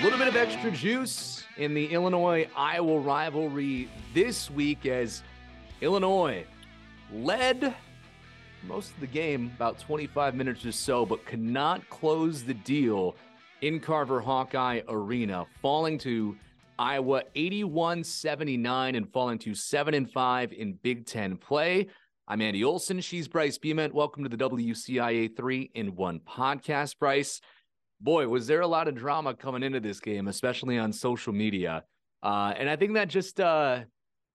A little bit of extra juice in the Illinois Iowa rivalry this week as Illinois led most of the game, about 25 minutes or so, but could not close the deal in Carver Hawkeye Arena, falling to Iowa 81 79 and falling to 7 and 5 in Big Ten play. I'm Andy Olson. She's Bryce Beement. Welcome to the WCIA 3 in 1 podcast, Bryce boy, was there a lot of drama coming into this game, especially on social media. Uh, and I think that just uh,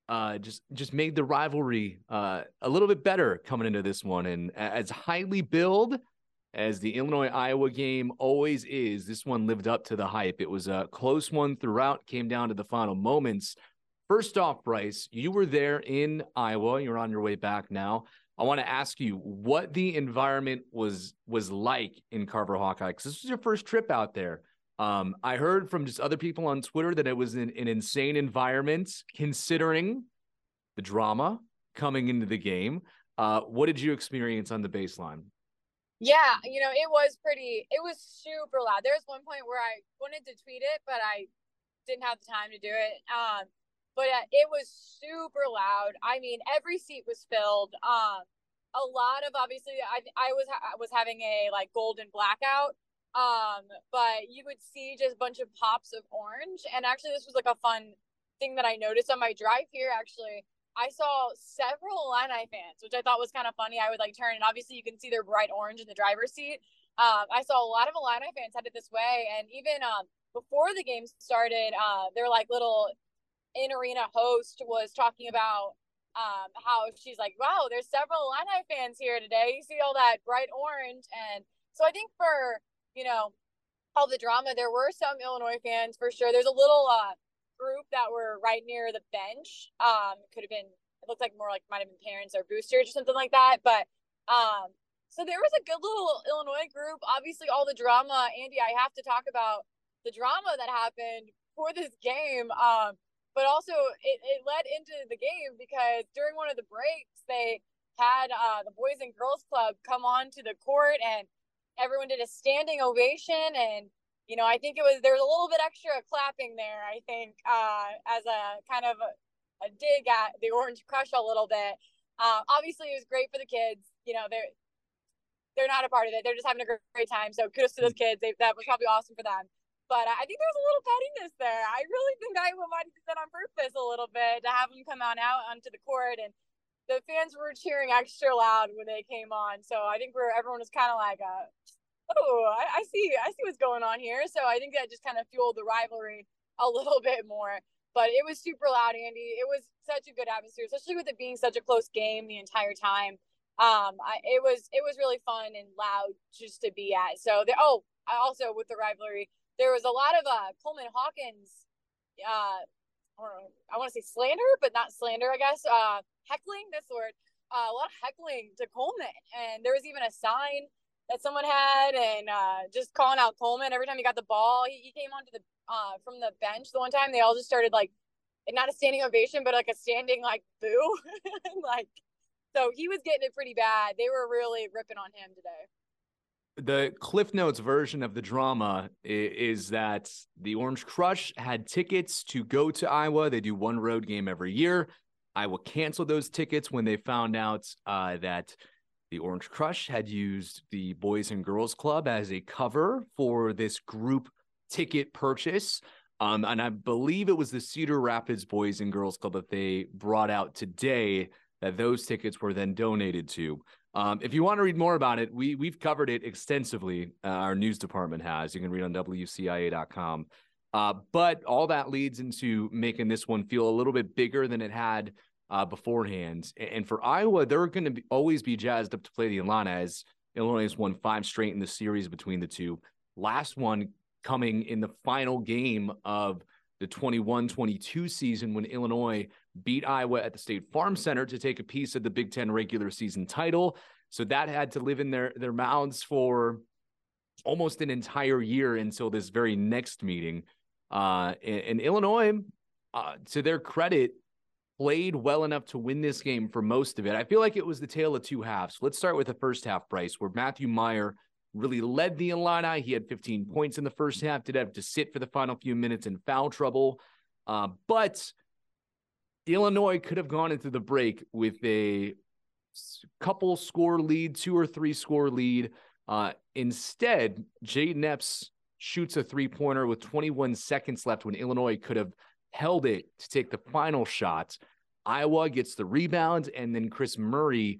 uh, just just made the rivalry uh, a little bit better coming into this one. And as highly billed as the Illinois Iowa game always is, this one lived up to the hype. It was a close one throughout, came down to the final moments. First off, Bryce, you were there in Iowa. You're on your way back now. I want to ask you what the environment was was like in Carver Hawkeye because this was your first trip out there. Um, I heard from just other people on Twitter that it was an, an insane environment considering the drama coming into the game. Uh, what did you experience on the baseline? Yeah, you know, it was pretty, it was super loud. There was one point where I wanted to tweet it, but I didn't have the time to do it. Um, but uh, it was super loud. I mean, every seat was filled. Um, a lot of obviously, I I was I was having a like golden blackout. Um, but you would see just a bunch of pops of orange, and actually, this was like a fun thing that I noticed on my drive here. Actually, I saw several Illini fans, which I thought was kind of funny. I would like turn, and obviously, you can see their bright orange in the driver's seat. Um, I saw a lot of Illini fans headed this way, and even um before the game started, uh, they're like little in arena host was talking about um, how she's like, wow, there's several Illini fans here today. You see all that bright orange. And so I think for, you know, all the drama, there were some Illinois fans for sure. There's a little uh, group that were right near the bench. Um, could have been, it looked like more like might have been parents or boosters or something like that. But um, so there was a good little Illinois group. Obviously, all the drama, Andy, I have to talk about the drama that happened for this game. Um, but also it, it led into the game because during one of the breaks they had uh, the boys and girls club come on to the court and everyone did a standing ovation. And you know i think it was there was a little bit extra clapping there i think uh, as a kind of a, a, dig at the orange crush a little bit. Uh, obviously it was great for the kids you know they're they're not a part of it. They're just having a great, great time. So kudos to those kids. They, that was probably awesome for them but I think there's a little pettiness there. I really think I might have done on purpose a little bit to have them come on out onto the court, and the fans were cheering extra loud when they came on. So I think we're everyone was kind of like, uh, "Oh, I, I see, I see what's going on here." So I think that just kind of fueled the rivalry a little bit more. But it was super loud, Andy. It was such a good atmosphere, especially with it being such a close game the entire time. Um, I, it was it was really fun and loud just to be at. So the oh, I also with the rivalry there was a lot of uh, Coleman Hawkins, uh, I want to say slander, but not slander, I guess. Uh, heckling, this word. Uh, a lot of heckling to Coleman, and there was even a sign that someone had, and uh, just calling out Coleman every time he got the ball. He, he came onto the uh from the bench the one time. They all just started like, not a standing ovation, but like a standing like boo, like. So he was getting it pretty bad. They were really ripping on him today the Cliff Notes version of the drama is, that the Orange Crush had tickets to go to Iowa. They do one road game every year. Iowa canceled those tickets when they found out uh, that the Orange Crush had used the Boys and Girls Club as a cover for this group ticket purchase. Um, and I believe it was the Cedar Rapids Boys and Girls Club that they brought out today that those tickets were then donated to. Um, if you want to read more about it, we we've covered it extensively. Uh, our news department has. You can read on WCIA.com. Uh, but all that leads into making this one feel a little bit bigger than it had uh, beforehand. And for Iowa, they're going to always be jazzed up to play the Illini as Illinois has won five straight in the series between the two. Last one coming in the final game of the 21 22 season when Illinois beat Iowa at the State Farm Center to take a piece of the Big Ten regular season title. So that had to live in their, their mouths for almost an entire year until this very next meeting. Uh, and, and Illinois, uh, to their credit, played well enough to win this game for most of it. I feel like it was the tale of two halves. Let's start with the first half, Bryce, where Matthew Mayer really led the Illini. He had 15 points in the first half, did have to sit for the final few minutes in foul trouble. Uh, but Illinois could have gone into the break with a couple score lead, two or three score lead. Uh, instead, Jayden Epps shoots a three pointer with 21 seconds left when Illinois could have held it to take the final shot. Iowa gets the rebound, and then Kris Murray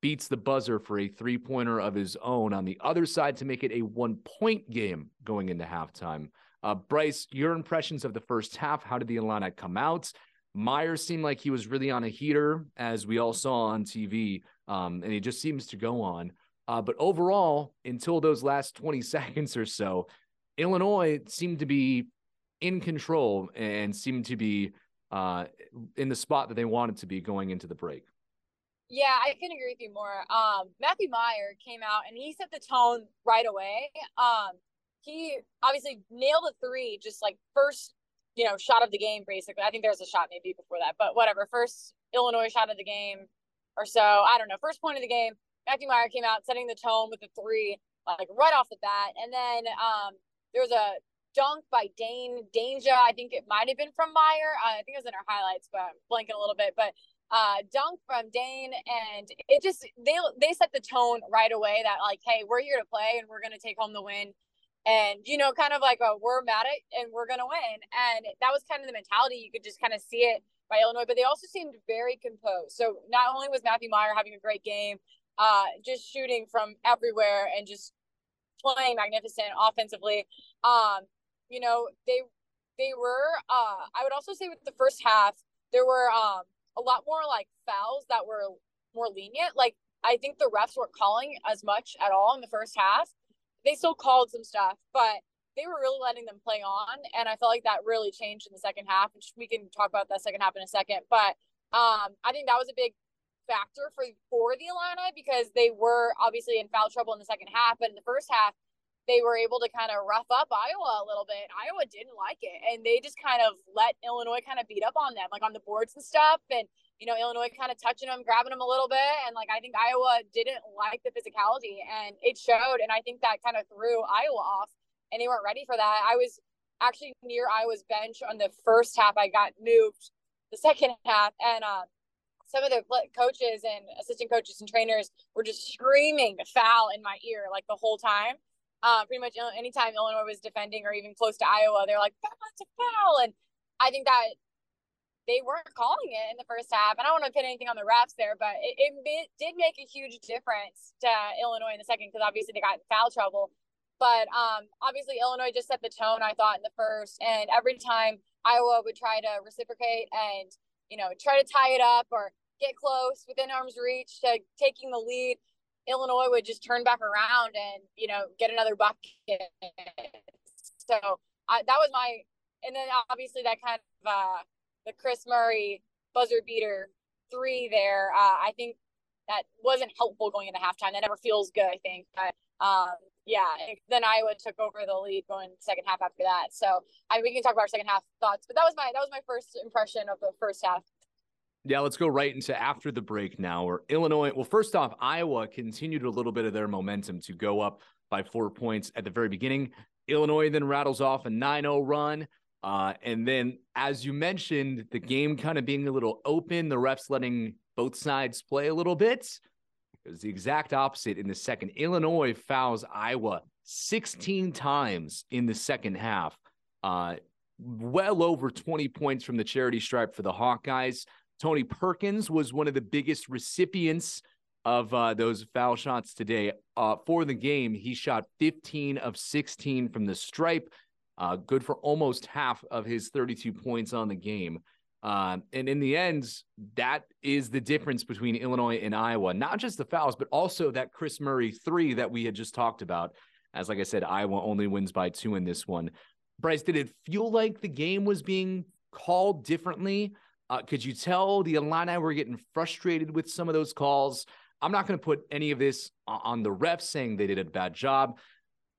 beats the buzzer for a three pointer of his own on the other side to make it a one point game going into halftime. Uh, Bryce, your impressions of the first half. How did the Illini come out? Myers seemed like he was really on a heater, as we all saw on TV, um, and he just seems to go on. Uh, but overall, until those last 20 seconds or so, Illinois seemed to be in control and seemed to be uh, in the spot that they wanted to be going into the break. Yeah, I can agree with you more. Um, Matthew Mayer came out and he set the tone right away. Um, he obviously nailed a three, just like first, you know, shot of the game, basically. I think there was a shot maybe before that, but whatever. First Illinois shot of the game or so. I don't know. First point of the game. Matthew Mayer came out setting the tone with the three, like right off the bat. And then um, there was a dunk by Dain Dainja. I think it might have been from Mayer. Uh, I think it was in our highlights, but I'm blanking a little bit. But uh, dunk from Dain, and it just they they set the tone right away that like, hey, we're here to play and we're gonna take home the win. And you know, kind of like a, we're mad at and we're gonna win. And that was kind of the mentality. You could just kind of see it by Illinois, but they also seemed very composed. So not only was Matthew Mayer having a great game, uh, just shooting from everywhere and just playing magnificent offensively. Um, you know, they they were uh I would also say with the first half, there were um a lot more like fouls that were more lenient. Like I think the refs weren't calling as much at all in the first half. They still called some stuff, but they were really letting them play on. And I felt like that really changed in the second half, which we can talk about that second half in a second. But um, I think that was a big factor for for the Illini because they were obviously in foul trouble in the second half, but in the first half, they were able to kind of rough up Iowa a little bit. Iowa didn't like it, and they just kind of let Illinois kind of beat up on them, like on the boards and stuff. And you know, Illinois kind of touching them, grabbing them a little bit, and like I think Iowa didn't like the physicality, and it showed. And I think that kind of threw Iowa off, and they weren't ready for that. I was actually near Iowa's bench on the first half. I got moved the second half, and uh, some of the coaches and assistant coaches and trainers were just screaming foul in my ear like the whole time uh, pretty much anytime Illinois was defending or even close to Iowa, they're like, that's a foul. And I think that they weren't calling it in the first half. And I don't want to pin anything on the refs there, but it, it did make a huge difference to Illinois in the second because obviously they got in foul trouble. But um, obviously, Illinois just set the tone, I thought, in the first. And every time Iowa would try to reciprocate and, you know, try to tie it up or get close within arm's reach to taking the lead, Illinois would just turn back around and you know get another bucket. So I, that was my, and then obviously that kind of uh, the Kris Murray buzzer beater three there. Uh, I think that wasn't helpful going into halftime. That never feels good. I think, but um, yeah. Then Iowa took over the lead going second half after that. So I we can talk about our second half thoughts, but that was my that was my first impression of the first half. Yeah, let's go right into after the break now. Where Illinois, well, first off, Iowa continued a little bit of their momentum to go up by four points at the very beginning. Illinois then rattles off a 9 0 run. Uh, and then, as you mentioned, the game kind of being a little open, the refs letting both sides play a little bit. It was the exact opposite in the second. Illinois fouls Iowa 16 times in the second half. Uh, well over 20 points from the charity stripe for the Hawkeyes. Tony Perkins was one of the biggest recipients of uh, those foul shots today. Uh, for the game, he shot 15 of 16 from the stripe, uh, good for almost half of his 32 points on the game. Uh, and in the end, that is the difference between Illinois and Iowa. Not just the fouls, but also that Kris Murray three that we had just talked about. As like I said, Iowa only wins by two in this one. Bryce, did it feel like the game was being called differently? Uh, could you tell the Illini were getting frustrated with some of those calls? I'm not going to put any of this on the refs saying they did a bad job.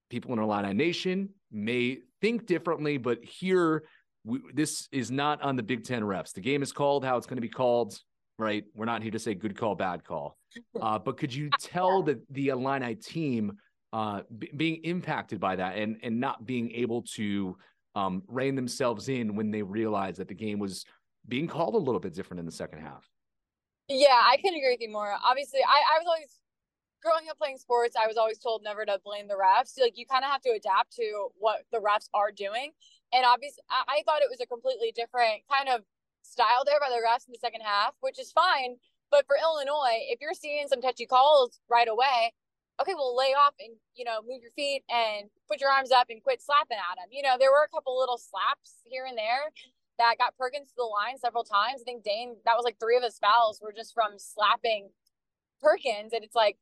People in Illini Nation may think differently, but here, we, this is not on the Big Ten refs. The game is called how it's going to be called, right? We're not here to say good call, bad call. Uh, but could you tell that the Illini team uh, b- being impacted by that and and not being able to um, rein themselves in when they realized that the game was being called a little bit different in the second half. Yeah, I can agree with you more. Obviously, I, I was always growing up playing sports, I was always told never to blame the refs. Like you kind of have to adapt to what the refs are doing. And obviously, I, I thought it was a completely different kind of style there by the refs in the second half, which is fine. But for Illinois, if you're seeing some touchy calls right away, okay, well, lay off and, you know, move your feet and put your arms up and quit slapping at them. You know, there were a couple little slaps here and there that got Perkins to the line several times. I think Dain, that was like three of his fouls were just from slapping Perkins. And it's like,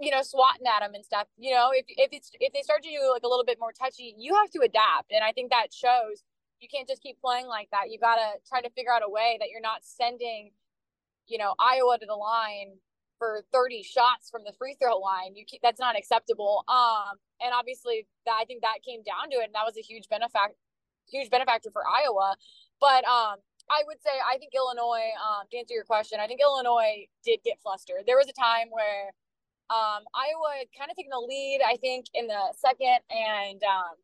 you know, swatting at him and stuff. You know, if, if it's if they start to do like a little bit more touchy, you have to adapt. And I think that shows you can't just keep playing like that. You gotta try to figure out a way that you're not sending, you know, Iowa to the line for 30 shots from the free throw line. You that's not acceptable. Um, and obviously that I think that came down to it, and that was a huge benefactor, huge benefactor for Iowa. But um, I would say I think Illinois. Um, to answer your question, I think Illinois did get flustered. There was a time where um, Iowa had kind of taken the lead. I think in the second, and um,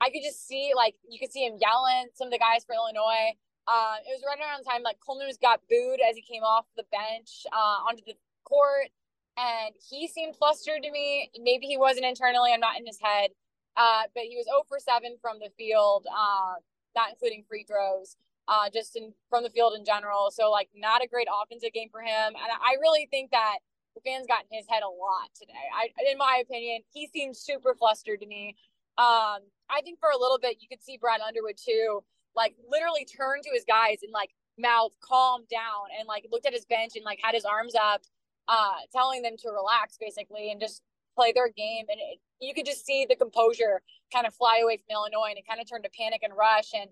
I could just see like you could see him yelling some of the guys for Illinois. Uh, it was right around the time like Coleman was got booed as he came off the bench uh, onto the court and he seemed flustered to me. Maybe he wasn't internally, I'm not in his head. Uh, but he was 0 for 7 from the field, uh, not including free throws, uh, just in from the field in general. So, like, not a great offensive game for him. And I really think that the fans got in his head a lot today. I, in my opinion, he seemed super flustered to me. Um, I think for a little bit, you could see Brad Underwood too, like, literally turn to his guys and like mouth calm down and like looked at his bench and like had his arms up uh, telling them to relax basically and just play their game. And it, you could just see the composure kind of fly away from Illinois and it kind of turned to panic and rush. And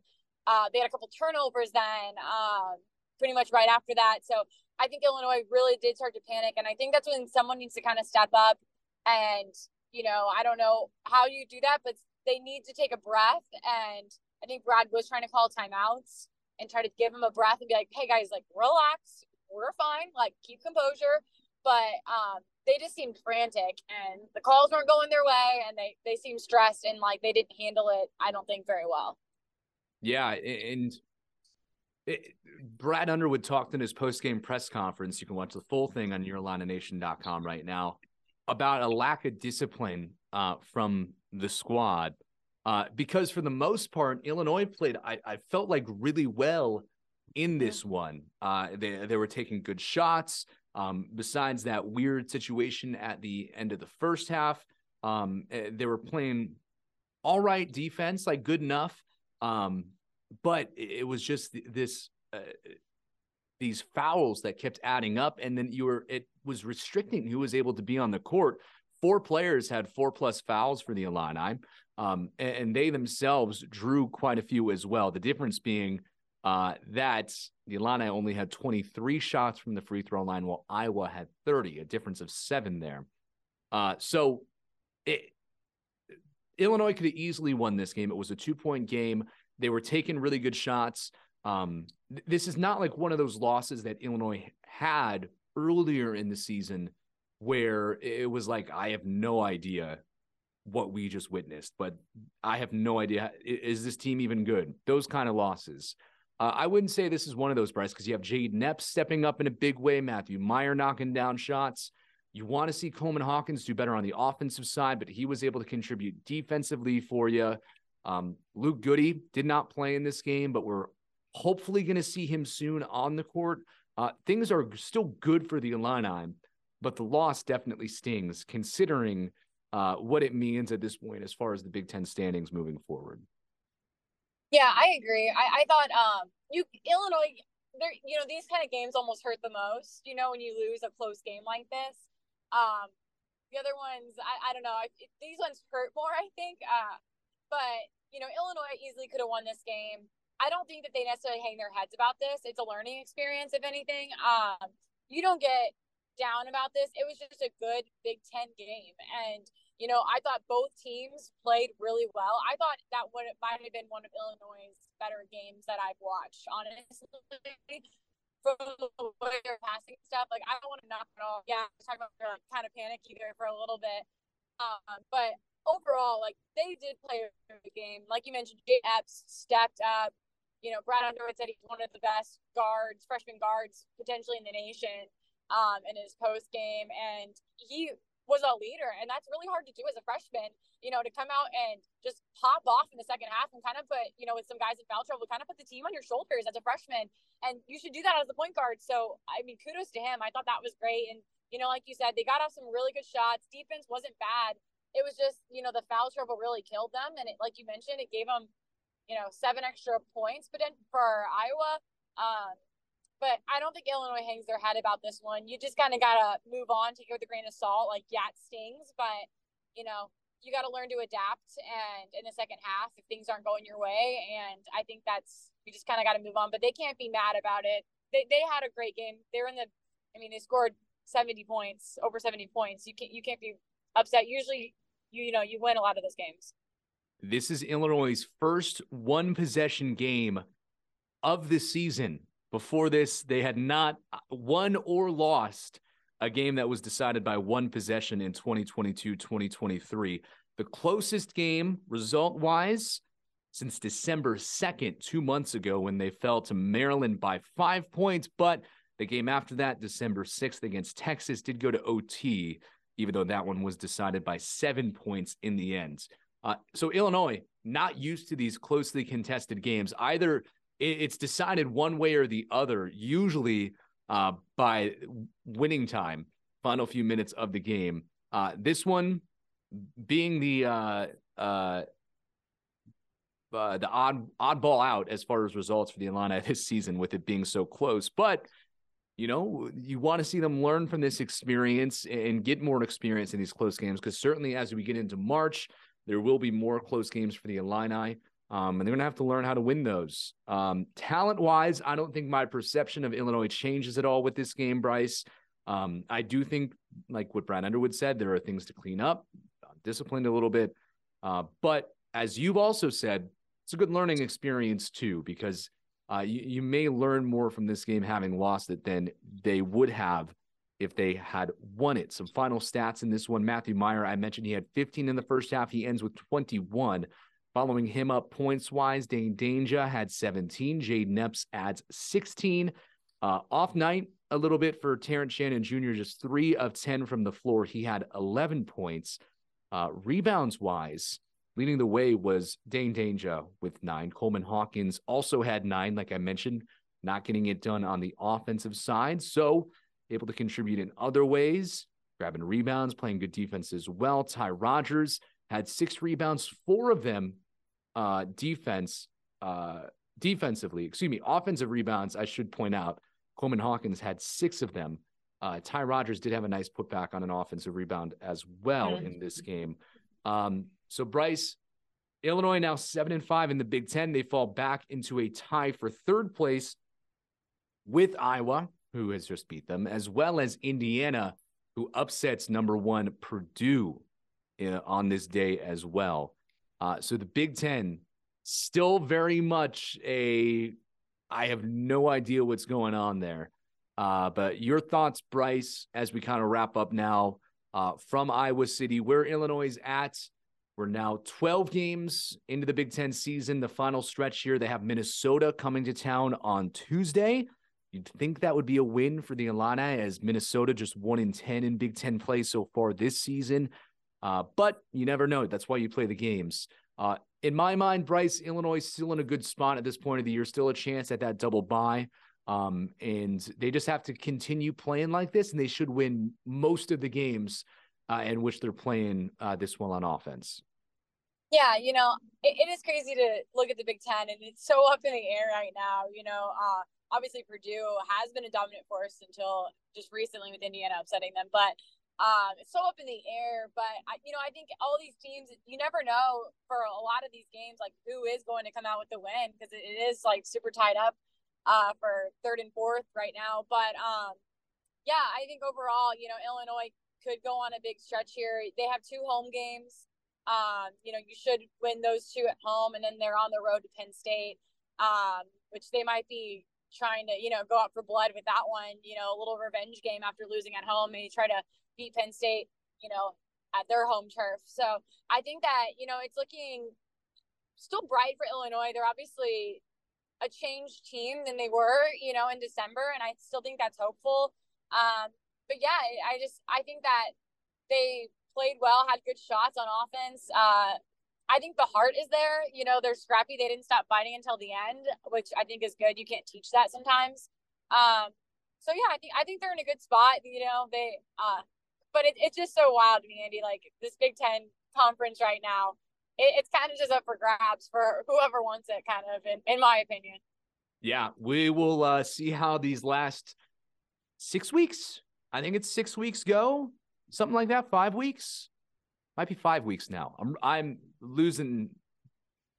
uh, they had a couple turnovers then, um, pretty much right after that. So I think Illinois really did start to panic. And I think that's when someone needs to kind of step up. And, you know, I don't know how you do that, but they need to take a breath. And I think Brad was trying to call timeouts and try to give him a breath and be like, hey guys, like relax. We're fine. Like keep composure but um, they just seemed frantic and the calls weren't going their way and they they seemed stressed and like they didn't handle it i don't think very well. Yeah and it, brad underwood talked in his post-game press conference you can watch the full thing on yourillinination.com right now about a lack of discipline uh, from the squad. Uh, because for the most part illinois played I, I felt like really well in mm-hmm. this one. Uh, they, they were taking good shots um, besides that weird situation at the end of the first half, um, eh, they were playing all right defense, like good enough. Um, but it was just this uh, these fouls that kept adding up, and then you were it was restricting who was able to be on the court. Four players had four plus fouls for the Illini, um, and, they themselves drew quite a few as well. The difference being uh, that the Illini only had 23 shots from the free throw line, while Iowa had 30, a difference of seven there. Uh, so it, Illinois could have easily won this game. It was a two point game. They were taking really good shots. Um, th- this is not like one of those losses that Illinois had earlier in the season where it was like, I have no idea what we just witnessed, but I have no idea. Is this team even good? Those kind of losses. Uh, I wouldn't say this is one of those, Bryce, because you have Jade Epps stepping up in a big way, Matthew Mayer knocking down shots. You want to see Coleman Hawkins do better on the offensive side, but he was able to contribute defensively for you. Um, Luke Goody did not play in this game, but we're hopefully going to see him soon on the court. Uh, things are still good for the Illini, but the loss definitely stings considering uh, what it means at this point as far as the Big Ten standings moving forward. Yeah, I agree. I, I thought um you Illinois there you know these kind of games almost hurt the most. You know when you lose a close game like this. Um, the other ones I, I don't know. I, these ones hurt more. I think. Uh, but you know Illinois easily could have won this game. I don't think that they necessarily hang their heads about this. It's a learning experience, if anything. Um, you don't get down about this. It was just a good Big Ten game, and you know, I thought both teams played really well. I thought that would might have been one of Illinois' better games that I've watched, honestly. From the way they're passing stuff, like I don't want to knock it off. Yeah, i talking about like, kind of panicky there for a little bit. Um, but overall, like they did play a good game. Like you mentioned, Jay Epps stepped up. You know, Brad Underwood said he's one of the best guards, freshman guards, potentially in the nation, um, in his post game, and he was a leader, and that's really hard to do as a freshman. You know, to come out and just pop off in the second half and kind of put, you know, with some guys in foul trouble, kind of put the team on your shoulders as a freshman, and you should do that as a point guard. So, I mean, kudos to him. I thought that was great, and you know, like you said, they got off some really good shots. Defense wasn't bad. It was just, you know, the foul trouble really killed them, and it, like you mentioned, it gave them, you know, seven extra points. But then for Iowa, um, but I don't think Illinois hangs their head about this one. You just kind of got to move on, take it with a grain of salt. Like, yeah, it stings, but, you know, you got to learn to adapt. And in the second half, if things aren't going your way, and I think that's, you just kind of got to move on. But they can't be mad about it. They, they had a great game. They're in the, I mean, they scored 70 points, over 70 points. You can't, you can't be upset. Usually, you, you know, you win a lot of those games. This is Illinois' first one possession game of the season before this, they had not uh, won or lost a game that was decided by one possession in 2022 2023. The closest game, result wise, since December 2nd, two months ago, when they fell to Maryland by five points. But the game after that, December 6th against Texas, did go to OT, even though that one was decided by seven points in the end. Uh, so Illinois, not used to these closely contested games, either it's decided one way or the other, usually uh, by winning time, final few minutes of the game. Uh, this one being the uh, uh, uh, the odd oddball out as far as results for the Illini this season, with it being so close. But you know, you want to see them learn from this experience and get more experience in these close games because certainly as we get into March, there will be more close games for the Illini. Um, and they're going to have to learn how to win those. Um, talent wise, I don't think my perception of Illinois changes at all with this game, Bryce. Um, I do think, like what Brian Underwood said, there are things to clean up, disciplined a little bit. Uh, but as you've also said, it's a good learning experience too, because uh, you, you may learn more from this game having lost it than they would have if they had won it. Some final stats in this one Matthew Mayer, I mentioned he had 15 in the first half. He ends with 21. Following him up points wise, Dain Dainja had 17. Jade Epps adds 16. Uh, off night a little bit for Terrence Shannon Jr., just three of 10 from the floor. He had 11 points. Uh, rebounds wise, leading the way was Dain Dainja with nine. Coleman Hawkins also had nine, like I mentioned, not getting it done on the offensive side. So able to contribute in other ways, grabbing rebounds, playing good defense as well. Ty Rodgers had six rebounds, four of them uh, defense, uh, defensively, excuse me, offensive rebounds, I should point out, Coleman Hawkins had six of them. Uh, Ty Rodgers did have a nice putback on an offensive rebound as well mm-hmm. in this game. Um, so Bryce, Illinois now seven and five in the Big Ten. They fall back into a tie for third place with Iowa, who has just beat them, as well as Indiana, who upsets number one Purdue uh, on this day as well. Uh, so the Big Ten still very much a. I have no idea what's going on there. Uh, but your thoughts, Bryce, as we kind of wrap up now uh, from Iowa City, where Illinois is at. We're now 12 games into the Big Ten season, the final stretch here. They have Minnesota coming to town on Tuesday. You'd think that would be a win for the Illini, as Minnesota just one in 10 in Big Ten play so far this season. Uh, but you never know. That's why you play the games. Uh, in my mind, Bryce, Illinois still in a good spot at this point of the year, still a chance at that double bye. Um, and they just have to continue playing like this, and they should win most of the games uh, in which they're playing uh, this well on offense. Yeah, you know, it, it is crazy to look at the Big Ten, and it's so up in the air right now. You know, uh, obviously Purdue has been a dominant force until just recently with Indiana upsetting them, but um, it's so up in the air, but I, you know, I think all these teams, you never know for a lot of these games, like who is going to come out with the win because it is like super tied up uh, for third and fourth right now. But um, yeah, I think overall, you know, Illinois could go on a big stretch here. They have two home games. Um, you know, you should win those two at home, and then they're on the road to Penn State, um, which they might be trying to, you know, go out for blood with that one. You know, a little revenge game after losing at home, maybe try to beat Penn State, you know, at their home turf. So I think that, you know, it's looking still bright for Illinois. They're obviously a changed team than they were, you know, in December. And I still think that's hopeful. Um, but yeah, I just, I think that they played well, had good shots on offense. Uh, I think the heart is there. You know, they're scrappy. They didn't stop fighting until the end, which I think is good. You can't teach that sometimes. Um, so yeah, I think I think they're in a good spot. You know, they uh, but it, it's just so wild to me, Andy. Like this Big Ten conference right now, it, it's kind of just up for grabs for whoever wants it. Kind of, in, in my opinion. Yeah, we will uh, see how these last six weeks. I think it's six weeks go, something like that. Five weeks, might be five weeks now. I'm I'm losing.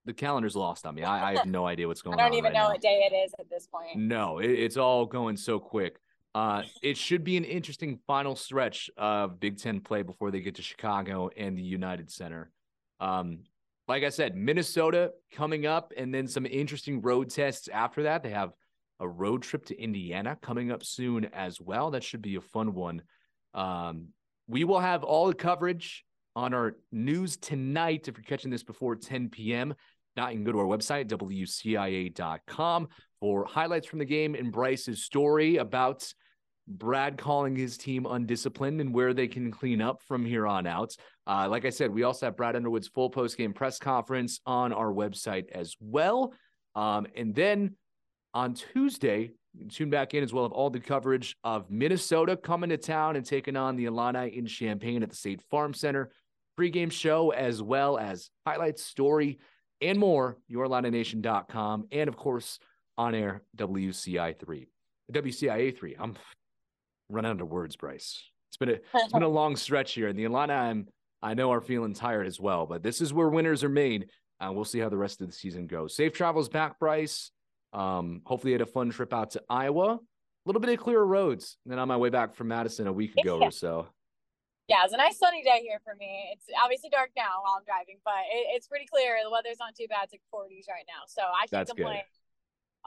The calendar's lost on me. I, I have no idea what's going on. I don't even right know now. what day it is at this point. No, it, it's all going so quick. Uh, it should be an interesting final stretch of Big Ten play before they get to Chicago and the United Center. Um, like I said, Minnesota coming up, and then some interesting road tests after that. They have a road trip to Indiana coming up soon as well. That should be a fun one. Um, we will have all the coverage on our news tonight. If you're catching this before 10 p.m., you can go to our website, WCIA.com, for highlights from the game and Bryce's story about Brad calling his team undisciplined and where they can clean up from here on out. Uh, like I said, we also have Brad Underwood's full post game press conference on our website as well. Um, and then on Tuesday, tune back in as well of all the coverage of Minnesota coming to town and taking on the Illini in Champaign at the State Farm Center. Pregame show as well as highlights, story, and more. YourIlliniNation.com and of course on air WCI3, WCIA3. I'm running out of words, Bryce. It's been a it's been a long stretch here, and the Illini I'm I know are feeling tired as well. But this is where winners are made. Uh, we'll see how the rest of the season goes. Safe travels back, Bryce. Um, hopefully, you had a fun trip out to Iowa. A little bit of clearer roads than on my way back from Madison a week ago or so. Yeah, it's a nice sunny day here for me. It's obviously dark now while I'm driving, but it, it's pretty clear. The weather's not too bad. It's like 40s right now, so I can't That's complain. good.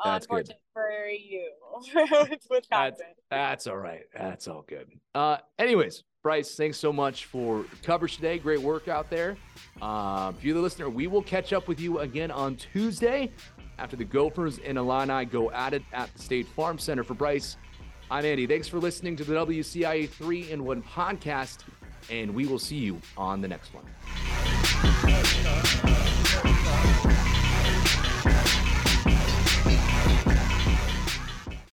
That's good. For you. That's, that's all right. That's all good. Uh, anyways, Bryce, thanks so much for coverage today. Great work out there. Uh, if you're the listener, we will catch up with you again on Tuesday after the Gophers and Illini go at it at the State Farm Center. For Bryce, I'm Andy. Thanks for listening to the WCIA 3 in 1 podcast, and we will see you on the next one.